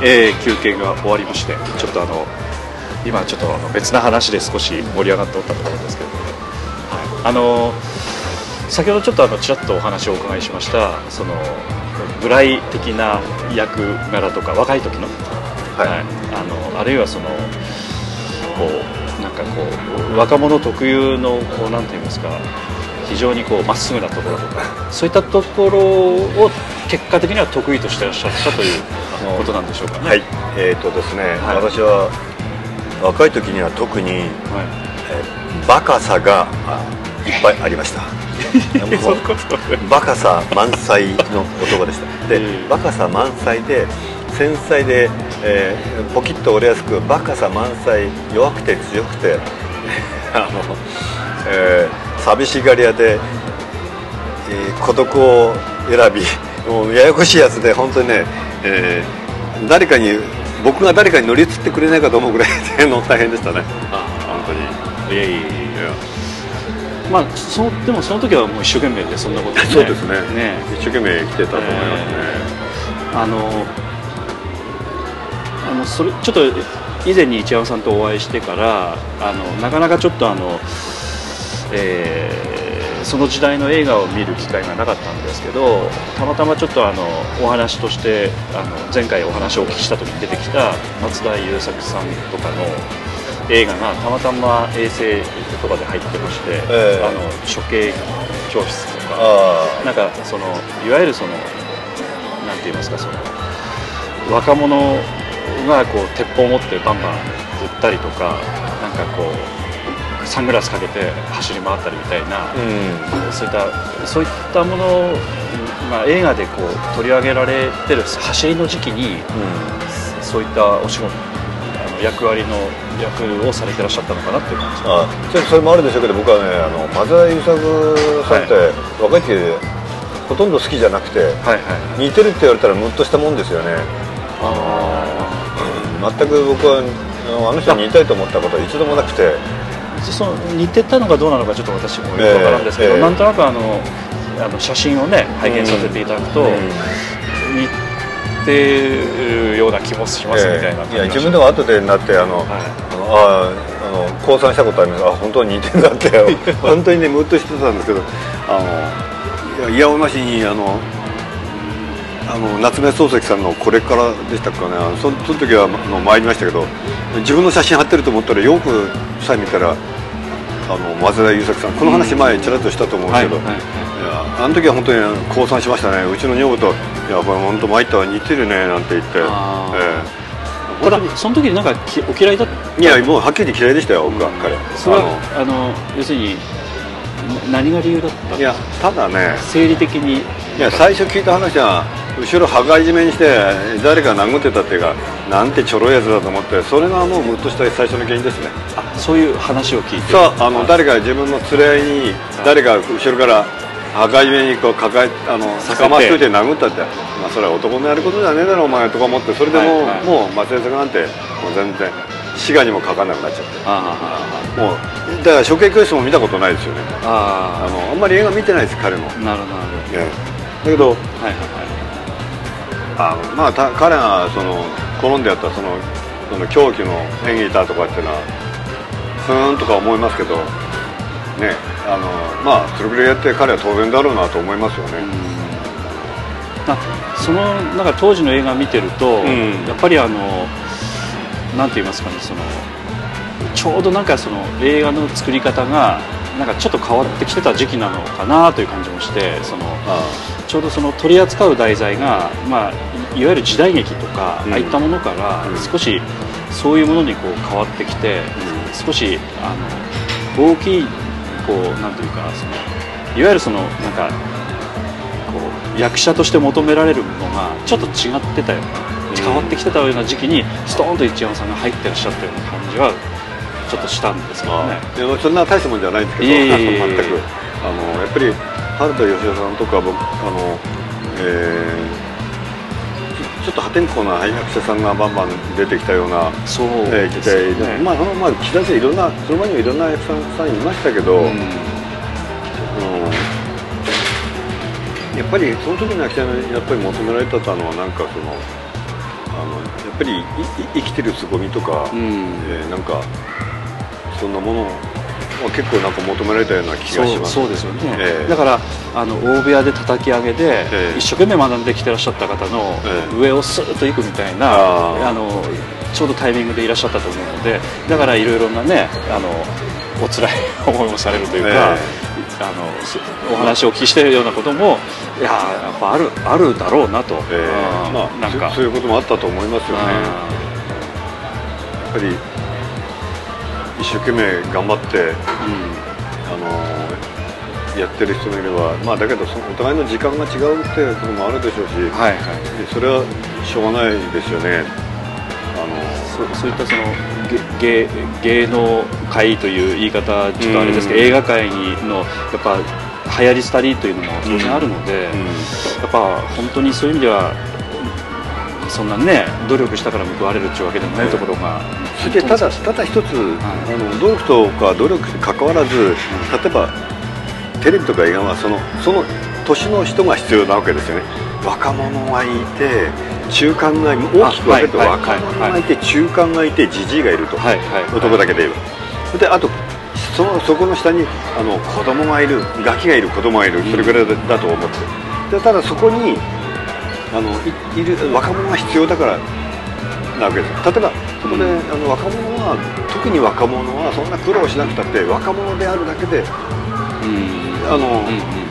えー休憩が終わりましてちょっとあの今ちょっとあの別な話で少し盛り上がっておったところですけれども、はい、あの先ほどちょっとあのちらっとお話をお伺いしましたその無頼的な役柄とか若い時の,、はい。あのあるいはそのこうなんかこう若者特有のこうなんて言いますか非常にこうまっすぐなところとかそういったところを結果的には得意としてらっしゃったということなんでしょうかね。はい。えーとですね、はい。私は若い時には特に、はい。えーバカさがあいっぱいありました。バカさ満載の男でした。で、ええ。バカさ満載で繊細で、えーポキッと折れやすくバカさ満載弱くて強くて あの、えー寂しがり屋で、えー孤独を選び もうややこしいやつで本当にね、えー誰かに僕が誰かに乗り移ってくれないかと思うぐらいでの大変でしたね。本当に。いやいやいやまあそのでもその時はもう一生懸命でそんなことね。そうですね。ね。一生懸命生きてたと思いますね、あのあのそれちょっと以前に一山さんとお会いしてからあのなかなかちょっとあの、えーその時代の映画を見る機会がなかったんですけどたまたまちょっとあのお話としてあの前回お話をお聞きした時に出てきた松田優作さんとかの映画がたまたま衛星とかで入ってまして、ええあの処刑教室とか。あなんかそのいわゆるそのなんて言いますかその若者がこう鉄砲を持ってバンバン撃ったりとかなんかこうサングラスかけて走り回ったりみたいな、あうん。そういったそういったものを、まあ、映画でこう取り上げられてる走りの時期にそういったお仕事あの役割の役をされてらっしゃったのかなっていう感じあちょっとそれもあるでしょうけど僕はねあの松田優作さんって、若い時ほとんど好きじゃなくてはいはい。似てるって言われたらムッとしたもんですよね。あ全く僕はあのあの人に似たいと思ったことは一度もなくてその似てたのかどうなのかちょっと私もよくわからんですけど、ええなんとなくあのあの写真をね拝見させていただくと、うん。似てるような気もしますみたいな感じいやが自分でも後でなってあの、はい。ああの降参したことあります。あ本当に似てんだって。本当にねムッとしてたんですけどあのいやいやおなしにあのあの夏目漱石さんのこれからでしたかね。そその時はあの参りましたけど自分の写真貼ってると思ったらよくさえ見たらあの松田優作さんこの話前ちらっとしたと思うんですけど、はいはいはい。いやあの時は本当に降参しましたね。うちの女房と「いやこれ本当参ったわ似てるね」なんて言って、ただその時になんかきお嫌いだった？えいやもうはっきり嫌いでしたよ僕は彼。それはあの。要するにな何が理由だったいやただね生理的にいや最初聞いた話は後ろ羽交い締めにして誰か殴ってたっていうかなんてちょろいやつだと思ってそれがもうムッとした最初の原因ですね。あそういう話を聞いて。さああの誰か自分の連れ合いに誰か後ろから羽交い締めにこう抱えあのさせて。捕まっといて殴ったって、まあ、それは男のやることじゃねえだろお前とか思ってそれでもう,、はいはい。もう松江さんなんてもう全然滋賀にもかかんなくなっちゃって。あもうだから処刑教室も見たことないですよね。あああのあんまり映画見てないです彼の、あなるほどなるほねだけどどはいはい。あのまあた彼がその好んでやったそのその狂気の演技だとかっていうのはふーんとか思いますけどねあのまあそれぐらいやって彼は当然だろうなと思いますよね、あそのなんか当時の映画見てると、ん。やっぱりあのなんて言いますかねそのちょうどなんかその映画の作り方がなんかちょっと変わってきてた時期なのかなという感じもしてそのあちょうどその取り扱う題材が、まあ、いいわゆる時代劇とか、うん。ああいったものからうん。少しそういうものにこう変わってきて、少しあの大きいこうなんていうかそのいわゆるそのなんかこう役者として求められるものがちょっと違ってたような、うん。変わってきてたような時期にストーンと一山さんが入ってらっしゃったような感じはちょっとしたんですけどね。そんな大したもんじゃないんですけど。全く。あのやっぱり原田芳雄さんとか僕あの、えーちょっと破天荒な役者さんがバンバン出てきたようなそうえー時代で、ね。まあ、そのまあ岸田さんいろんなその前にもいろんな役者さんいましたけど、うん。うん。やっぱりその時の役者にやっぱり求められてたのはなんかそのあのやっぱりいい生きてる凄みとか、うん。えーなんかそんなものは結構なんか求められたような気がします。そうそうですよね、ええ。だからあの大部屋で叩き上げで、ええ。一生懸命学んできてらっしゃった方のええ。上をスーッと行くみたいな、あーあのちょうどタイミングでいらっしゃったと思うのでだからいろいろなねあのお辛い思いもされるというか、えあのそお話をお聞きしてるようなこともいややっぱあるあるだろうなと、まあなんか。そそういうこともあったと思いますよね。あやっぱり一生懸命頑張ってーうんあのやってる人もいればまあだけどそのお互いの時間が違うっていうこともあるでしょうし、はいはい。でそれはしょうがないですよね。あのそそういったそのげ芸芸能界という言い方ちょっとあれですけど、うん。映画界にのやっぱ流行り廃りというのも当然あるので、やっぱ本当にそういう意味ではそんなね努力したから報われるっていうわけでもないところが、それでただただ一つ、あの努力とか努力に関わらず例えばテレビとか映画はそのその年の人が必要なわけですよね。若者がいて中間が大きく分けると若者がいて中間がいてじじいがいると、男だけで言えば。であとそのそこの下にあの子供がいるガキがいる子供がいるそれぐらいだと思って。でただそこにあのいいる若者が必要だからなわけです。例えばそこで、あの若者は特に若者はそんな苦労しなくたって若者であるだけでうん。あの、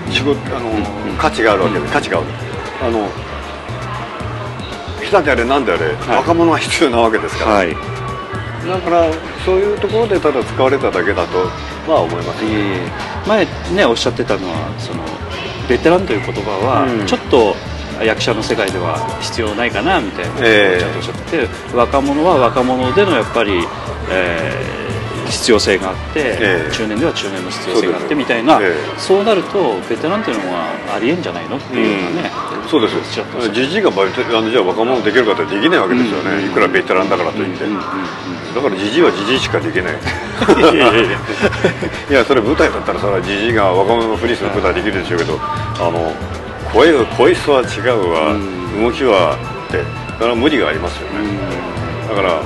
仕事あの、うん価値があるわけで、価値がある。あの下手であれなんであれ、はい。若者が必要なわけですから、はい。だからそういうところでただ使われただけだとまあ思います、前ねおっしゃってたのはそのベテランという言葉は、うん。ちょっと役者の世界では必要ないかなみたいな。ことをええ。ちゃんとおっしゃってて、若者は若者でのやっぱり、えー必要性があって、ええ。中年では中年の必要性があってみたいな、ええ。そうなるとベテランっていうのはありえんじゃないのっていうようなね、そうです。じじいがバイトあのじゃあ若者できるかってできないわけですよね、うんいくらベテランだからといって、うんうんうん。だからじじいはじじいしかできない。いやそれ舞台だったらさじじいが若者のふりすることはできるでしょうけどあの声声質は違うわ、うん。動きはって。だから無理がありますよね、だからだ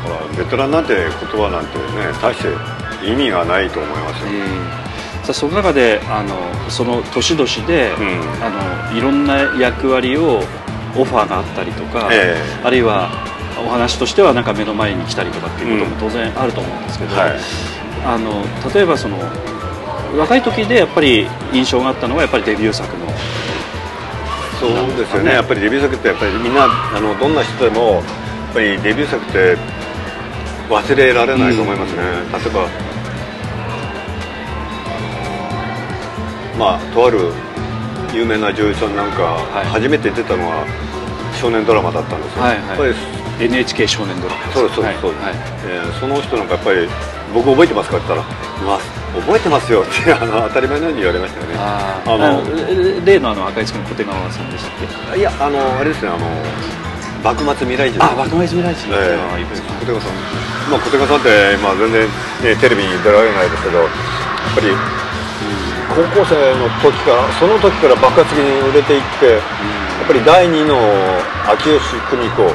からベテランなんて言葉なんてね大して意味がないと思いますよ、さあその中であのその年々で、うん。あのいろんな役割をオファーがあったりとか、ええ。あるいはお話としてはなんか目の前に来たりとかっていうことも当然あると思うんですけど、はい。あの例えばその若い時でやっぱり印象があったのはやっぱりデビュー作の。そうですよね。やっぱりデビュー作ってやっぱりみんなあのどんな人でもやっぱりデビュー作って忘れられないと思いますね、例えばまあとある有名な女優さんなんか、い。初めて出たのは少年ドラマだったんですよ、はいはい。やっぱり NHK 少年ドラマそうです。そうです、そう。ですえーその人なんかやっぱり僕覚えてますかって言ったら「まあ、覚えてますよ」っ てあの当たり前のように言われましたよね。ああのの例のあの赤い月の小手川さんでしたっけ？いやあのあれですねあの幕末未来人あ幕末未来人、ええ。あいいですね。小手川さん、まあ、小手川さんって、まあ、全然、ね、テレビに出られないですけどやっぱり高校生の時からその時から爆発的に売れていって、やっぱり第二の秋吉久美子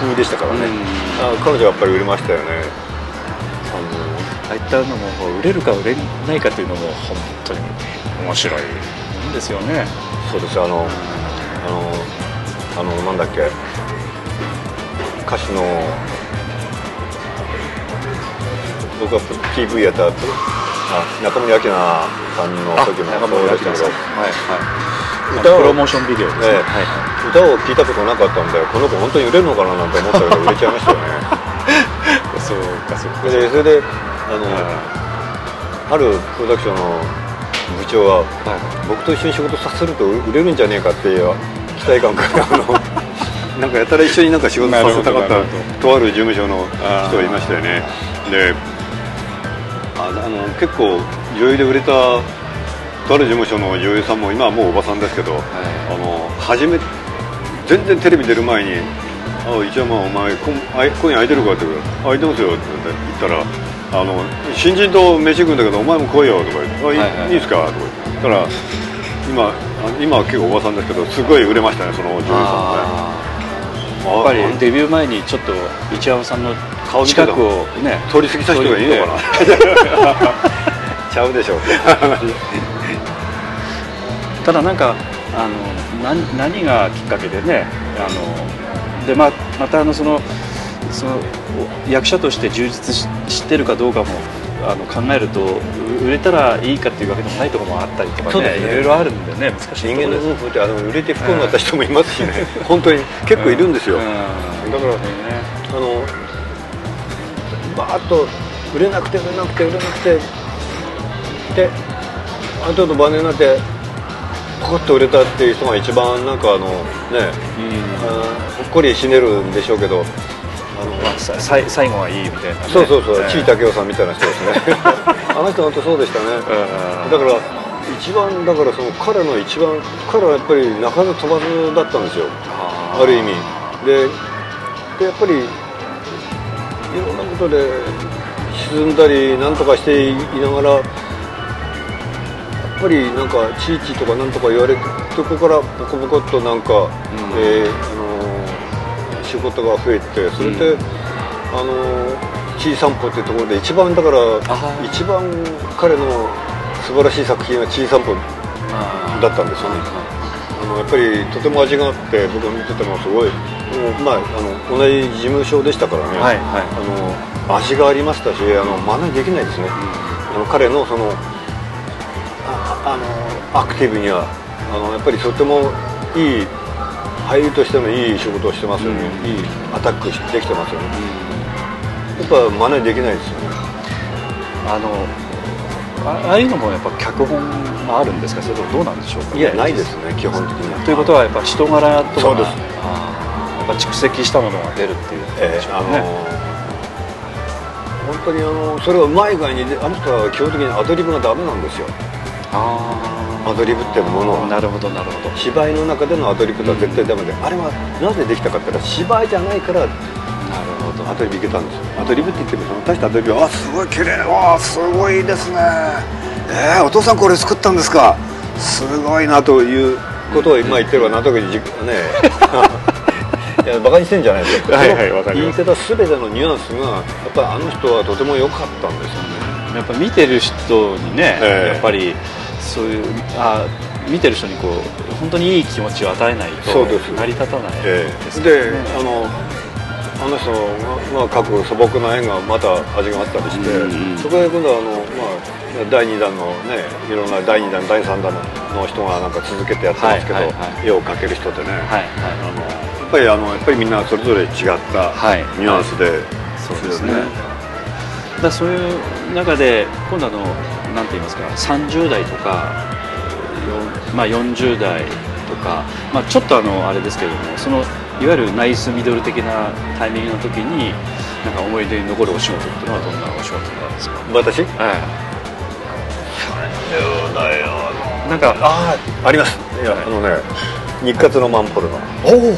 風でしたからね、あ彼女はやっぱり売れましたよねああいったのも売れるか売れないかというのも本当に面白いんですよね。そうですあのあのあのなんだっけ。歌手の僕は PV やったあ中森明菜さんの時もそうでしたけど。はいはい。歌をプロモーションビデオですね、ええ。はい。歌を聴いたことなかったんでこの子本当に売れるのかななんて思ったけど売れちゃいましたよね。そうかそうか。それであのあるプロダクションの部長は僕と一緒に仕事させると売れるんじゃねえかっていう期待感からあの なんかやたら一緒になんか仕事させたかったとある事務所の人がいましたよね。でああの結構女優で売れたとある事務所の女優さんも今はもうおばさんですけど、あの初め全然テレビ出る前に「あ一山お前こんあい今夜空いてるか?」って言うから「空いてますよ」って言ったら「あの新人と飯行くんだけどお前も来いよ」とか言って「あいい,、はい。はいいいですか?」とか言ったら今あ今は結構おばさんですけどすごい売れましたねその女優さんもね。やっぱりデビュー前にちょっと一山さんの顔近くをね通り過ぎた人がいいのかな。ちゃうでしょう。ただなんかあの何何がきっかけでねあのでままたあのそのそのお役者として充実ししてるかどうかもあの考えるとう売れたらいいかっていうわけでもないところもあったりとかねいろいろあるんでね難しい人間の夫婦ってあの売れて不幸になった人もいますしね。本当に結構いるんですよ、うん。だからねあのバーッと売れなくて売れなくて売れなくてである程度晩年になってポコッと売れたっていう人が一番なんかあのね、あーほっこり死ねるんでしょうけどさ最後はいいみたいなね、そうそうそう、ええ。地位武雄さんみたいな人ですね。あの人本当そうでしたね、うん。だから一番だからその彼の一番彼はやっぱり鳴かず飛ばずだったんですよ。あある意味。ででやっぱりいろんなことで沈んだりなんとかしていながらやっぱりなんか「地域とかなんとか言われてそこからボコボコっとなんか、えーあの仕事が増えてそれで、あの地位散歩っていうところで一番だからー一番彼の素晴らしい作品は地位散歩あだったんですよね。あのやっぱりとても味があって僕が見ててもすごいもうまああの同じ事務所でしたからね、はいはい。あの味がありましたしあの真似できないですね、あの彼のそのああのアクティブにはあのやっぱりとてもいい俳優としてのいい仕事をしてますよね、うん。いいアタックできてますよね、やっぱ真似できないですよね。あのあああいうのもやっぱ脚本があるんですか？それともどうなんでしょうか、ね、いやないですね基本的には。ということはやっぱ人柄とかそうですあーやっぱ蓄積したものが出るっていうことえーあのでしょうね、本当にあのそれはうまい具合にあの人は基本的にアドリブがダメなんですよ。あアドリブってもの。はなるほどなるほど。芝居の中でのアドリブとは絶対ダメで、あれはなぜできたかって言ったら芝居じゃないからなるほど。アドリブいけたんですよ。アドリブって言ってもその大したアドリブはあすごい綺麗。わあすごいですね。えー、お父さんこれ作ったんですか？すごいなということを今言ってるわなんとなくじね。いやバカにしてんじゃないですよ。はいはいわかり言います方全てのニュアンスがやっぱりあの人はとても良かったんですよね。やっぱ見てる人にね、ええ。やっぱりそういうあ見てる人にこう本当にいい気持ちを与えないと成り立たないえですね。であのあの人が、まあ、描く素朴な絵がまた味があったりして、うんうんそこで今度はあの、まあ、第2弾のねいろんな第2弾第3弾の人がなんか続けてやってますけど、はいはいはい。絵を描ける人でね、はいあのやっぱりあのやっぱりみんなそれぞれ違ったはい。ニュアンスで、そうですね。だそういう中で今度あのなんて言いますか30代とか、まあ、40代とか、まあ、ちょっとあのあれですけれどもそのいわゆるナイスミドル的なタイミングの時になんか思い出に残るお仕事っていうのはどんなお仕事なんですか？私？はい。なんかあああります。いや、はい。あのね日活のマンポルの。おお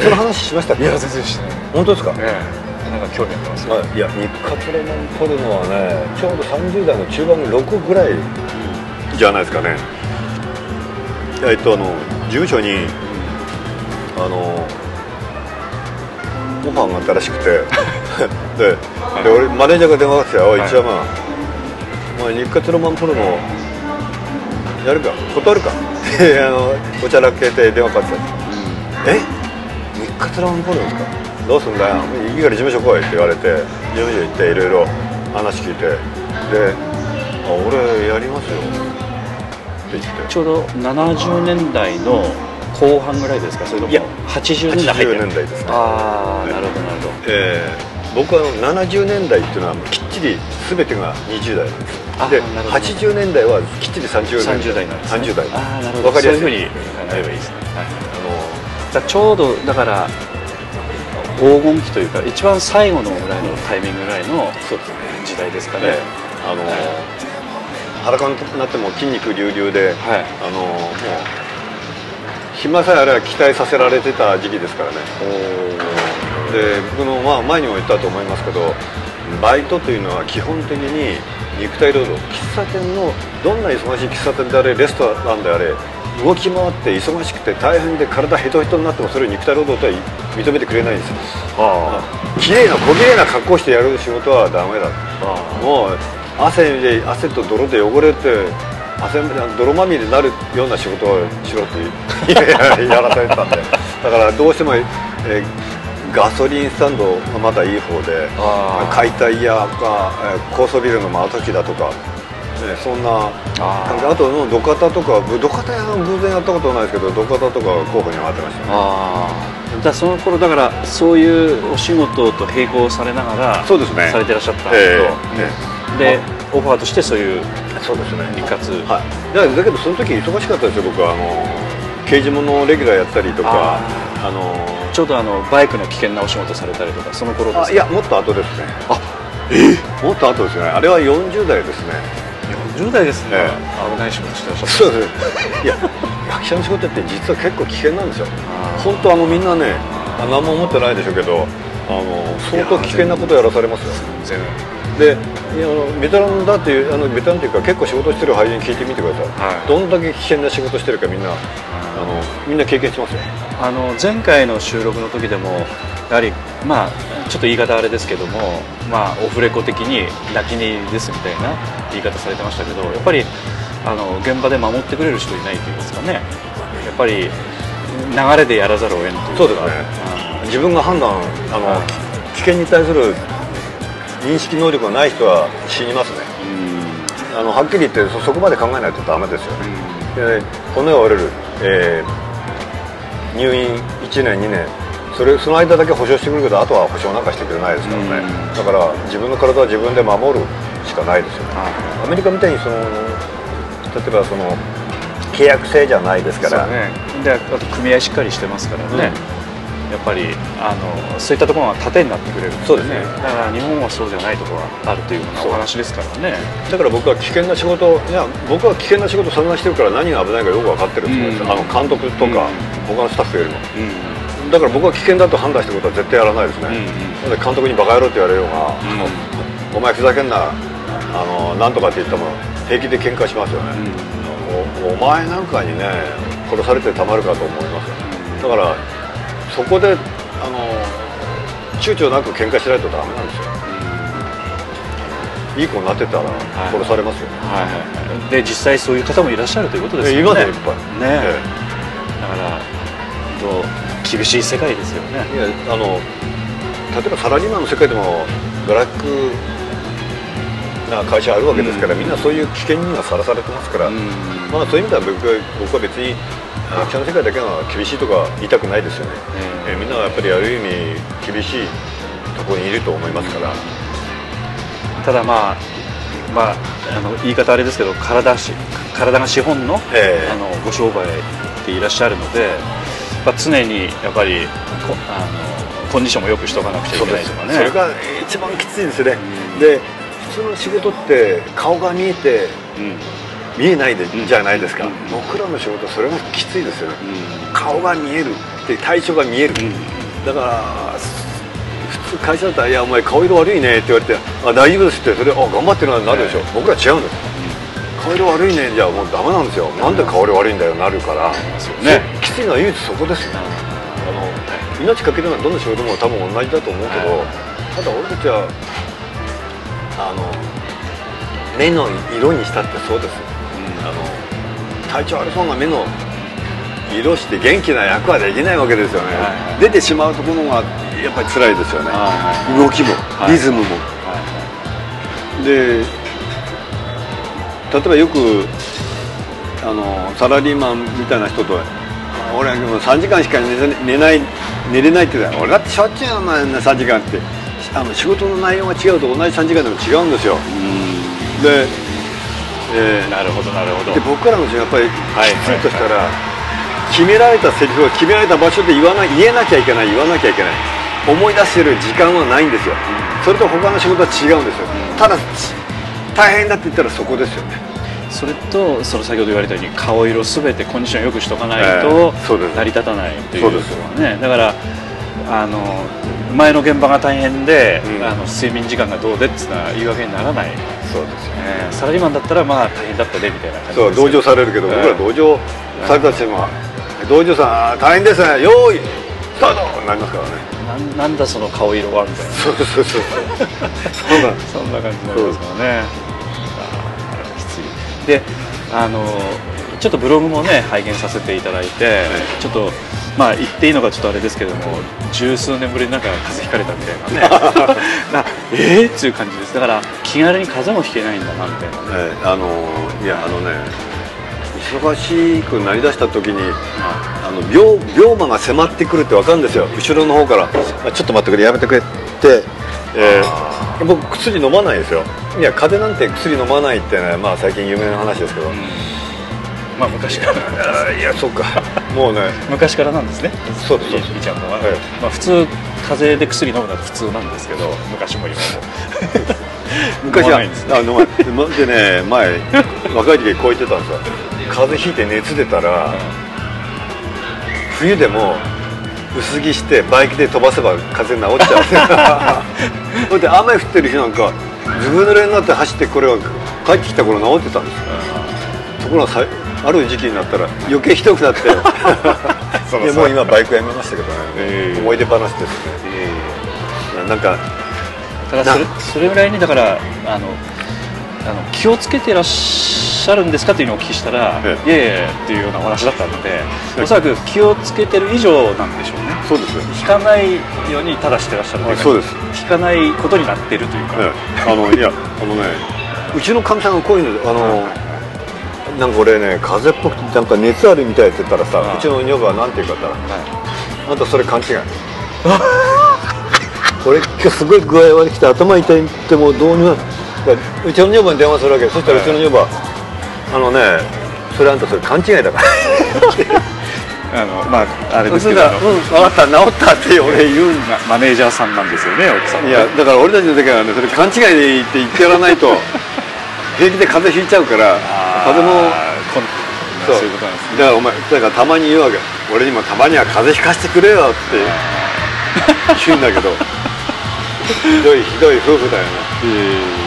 その話しましたっけ？いや全然してない。本当ですか？ええなんか興味あります？はいいや日活レモンポルノはねちょうど30代の中盤の6ぐらいじゃないですかね。えっとあの事務所にあのオファーがあったらしくて。でで俺マネージャーが電話がかけて「おいはい一山、お前日活ロマンポルノやるか？断るか」ってあのおちゃらけて電話かかってきた。え？日活ロマンポルノですか？どうすんだよ？いいから事務所来いって言われて事務所行っていろいろ話聞いてで「あ俺やりますよ」って言って。ちょうど70年代の後半ぐらいですか？それともいや80年代。入ってる80年代ですね。ああなるほどなるほど。えー僕は70年代っていうのはきっちり全てが20代なんですあでなるほど。80年代はきっちり30年30代なんです、ね、30代。ああなるほど。わかりやすい。そういうふうに考えればいいですね、はい。あだからちょうどだから黄金期というか一番最後のぐらいのタイミングぐらいの時代ですかね、ねあの裸になっても筋肉隆々で、はい。あのもう暇さえあれば期待させられてた時期ですからね。で僕の、まあ、前にも言ったと思いますけどバイトというのは基本的に肉体労働喫茶店のどんな忙しい喫茶店であれレストランであれ動き回って忙しくて大変で体ヘトヘトになってもそれを肉体労働とは認めてくれないんですよ。綺麗な小綺麗な格好してやる仕事はダメだもう汗で汗と泥で汚れて汗泥まみれになるような仕事をしろって やらされてたんで。だからどうしても、えーガソリンスタンドがまだいい方で解体屋か、えー高層ビルの真時だとか、ね、そんな感じ。あとの土方とかぶ土方屋は偶然やったことないですけど土方とか候補に回ってましたね。ああだその頃だからそういうお仕事と並行されながらそうですね。されてらっしゃったんですえけど、でオファーとしてそういうそうですね。はい、だだけどその時忙しかったですよ僕は。あの刑事物レギュラーやったりとかああのちょうどあのバイクの危険なお仕事されたりとかその頃ですか？あいやもっと後ですね。あもっと後ですね。あれは40代ですね40代ですね、え危ない仕事してらっしゃった？そうです。いや 役者の仕事って実は結構危険なんですよ。本当あのみんなねあ何も思ってないでしょうけどあの相当危険なことやらされますよ。全でいやあのベテランだっていうあのベテランっていうか結構仕事してる俳優に聞いてみてください、はい。どんだけ危険な仕事してるかみんなあのみんな経験してますよ。あの前回の収録の時でもやはりまあちょっと言い方あれですけどもまあオフレコ的に泣き寝入りですみたいな言い方されてましたけどやっぱりあの現場で守ってくれる人いないといいますかね。やっぱり流れでやらざるを得んというか。そうですね。自分が判断あの、はい。危険に対する認識能力がない人は死にますね。うん。あのはっきり言ってそそこまで考えないとダメですよね、で骨が折れる、えー入院1年2年それその間だけ保証してくるけどあとは保証なんかしてくれないですからね、うん。だから自分の体は自分で守るしかないですよね。アメリカみたいにその例えばその契約制じゃないですから。そうね。であと組合しっかりしてますからね、やっぱりあのそういったところが盾になってくれるんそうですね。だから日本はそうじゃないところがあるというよう。なお話ですからね。だから僕は危険な仕事いや僕は危険な仕事散々してるから何が危ないかよく分かってるんですよ、うん。あの監督とか、うん。他のスタッフよりも。うんだから僕は危険だと判断したことは絶対やらないですね、うんうん。監督にバカ野郎って言われようが、うお前ふざけんなあのなんとかって言っても平気で喧嘩しますよね、おお前なんかにね殺されてたまるかと思いますよ。だからそこであの躊躇なく喧嘩しないとダメなんですよ。いい子になってたら殺されますよ、はいはいはい、で実際そういう方もいらっしゃるということですよね。いますよいっぱい。ねえ。だからどう厳しい世界ですよね。いやあの例えばサラリーマンの世界でもブラックな会社あるわけですから、うん。みんなそういう危険にはさらされてますから、うん。まあ、そういう意味では僕は僕は別に役者の世界だけが厳しいとか言いたくないですよね、ええみんなはやっぱりある意味厳しいところにいると思いますから、ただまあまああの言い方あれですけど体し体が資本の,、ええ。あのご商売でいらっしゃるので、まあ、常にやっぱりこあのコンディションもよくしとかなくちゃいけないとかね。それが一番きついですね、で普通の仕事って顔が見えてうん。見えないで、んじゃないですか、うん。僕らの仕事それがきついですよね、うん。顔が見えるって対象が見える、だから普通会社だったら「いやお前顔色悪いね」って言われて「あ大丈夫です」ってそれ「あ頑張ってるな」なるでしょ、え僕ら違うんです、顔色悪いね。じゃあもうダメなんですよ、なんで顔色悪いんだよなるから、ね。きついのは唯一そこですよ、あの命かけるのはどんな仕事も多分同じだと思うけど、ただ俺たちはあの目の色にしたってそうです。よ、あの体調悪そうな目の色して元気な役はできないわけですよね、はい。はい出てしまうところがやっぱり辛いですよね、はい。動きも、はい。リズムも、で例えばよくあのサラリーマンみたいな人とあ俺はもう3時間しか寝ない寝れないって言ったら俺だってしょっちゅうやな3時間って。あの仕事の内容が違うと同じ3時間でも違うんですよ。で,、えーなるほどなるほど。で僕らの仕事やっぱりいきついとしたら、決められたセリフを決められた場所で言わない言えなきゃいけない言わなきゃいけない。思い出してる時間はないんですよ、それと他の仕事は違うんですよ、ただ大変だって言ったらそこですよね。それとその先ほど言われたように顔色すべてコンディションよくしとかないえと成り立たないというそうです。ことはねだからあの前の現場が大変で、うん。あの睡眠時間がどうでっていうのは言い訳にならない、そうですよえーサラリーマンだったらまあ大変だったねみたいな感じそう同情されるけど、ええ僕ら同情されたとしても、同情さん大変ですね用意スタート！なりますからねなんなんだその顔色はみたいな。そうそうそうそう。そうなんそんな感じになりますからね。あーきつい。であのちょっとブログもね拝見させていただいて、ちょっとまあ言っていいのかちょっとあれですけども十数年ぶりになんか風邪ひかれたみたいなね。なえー？っていう感じです。だから気軽に風邪もひけないんだなみたいなね。ええあのいやあのね忙しくなりだした時にあの病病魔が迫ってくるって分かるんですよ。後ろの方から「あちょっと待ってくれやめてくれ」って、えー僕薬飲まないですよ。いや風邪なんて薬飲まないってねまあ最近有名な話ですけど、まあ昔から。いやそうか。もうね。昔からなんですね。そうですそう。ですいいちゃんのは、えまあ、普通風邪で薬飲むのは普通なんですけど昔も今も。昔は飲まないんですね。あ飲まない。でね前若い時こう言ってたんですよ風邪ひいて熱出たら冬でも薄着してバイクで飛ばせば風邪治っちゃう。ほんで雨降ってる日なんかずぶ濡れになって走ってこれは帰ってきた頃治ってたんですよ。ところがさある時期になったら余計ひどくなって。いやもう今バイクやめましたけどね、ええ。思い出話ですね。なんかだからそれそれぐらいにだからあのあの気をつけてらっしゃるんですかというのをお聞きしたら、えいやいやいやっていうようなお話だったので、えおそらく気をつけてる以上なんでしょうね。そうです。よ引かないようにただしてらっしゃるというかそうです。引かないことになっているというか、ええ。あのいやあのねうちのかみさんがこういうのあの、なんか俺ね風邪っぽくてなんか熱あるみたいって言ったらさ、はい。うちの女房はなんて言うかって言ったらはあんたそれ勘違い。俺今日すごい具合悪くて頭痛いってもうどうにもうちの女房に電話するわけそしたらうちの女房は、あのねそれあんたそれ勘違いだから。い、あのまああれですそしたら「けどうん分かった治った」って俺言うんだ。ママネージャーさんなんですよね奥さん。はいやだから俺たちの時はねそれ勘違いでいいって言ってやらないと 平気で風邪ひいちゃうから風邪もそう。そういうことなんですね。だからお前だからたまに言うわけ。俺にもたまには風邪ひかせてくれよって 言うんだけど。ひどいひどい夫婦だよね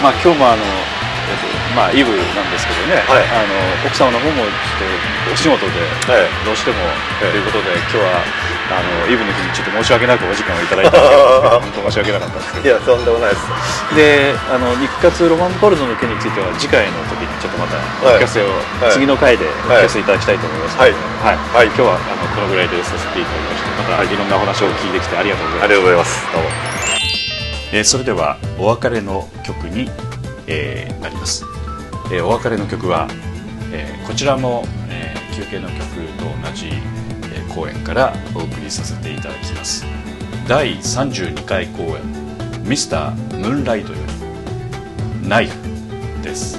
まあ今日もあの、えっとまあイブなんですけどね、はい。あの奥様の方もちょっとお仕事ではい。どうしても、ええということで今日はあのイブの日にちょっと申し訳なくお時間をいただいたんで 本当申し訳なかったんですけいやとんでもないです。どであの日活ロマンポルノの件については次回の時にちょっとまたお聞かせを、はい。次の回でお聞かせいただきたいと思いますので、はい。はい。今日はあのこのぐらいでさせていただきましてまた、い、ろんなお話を聞いてきてありがとうございますありがとうございます。どうもえーそれではお別れの曲に、えーなります、えーお別れの曲は、えーこちらも、えー休憩の曲と同じ、えー公演からお送りさせていただきます。第32回公演「ミスタームーンライト」より「ナイフ」です。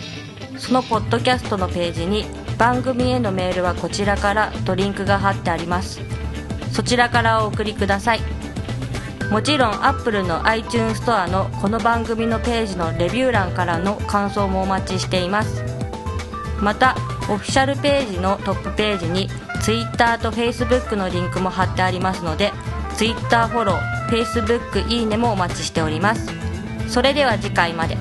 そのポッドキャストのページに番組へのメールはこちらからとリンクが貼ってあります。そちらからお送りください。もちろん Apple の iTunes ストアのこの番組のページのレビュー欄からの感想もお待ちしています。またオフィシャルページのトップページに Twitter と Facebook のリンクも貼ってありますので Twitter フォロー Facebook いいねもお待ちしております。それでは次回まで。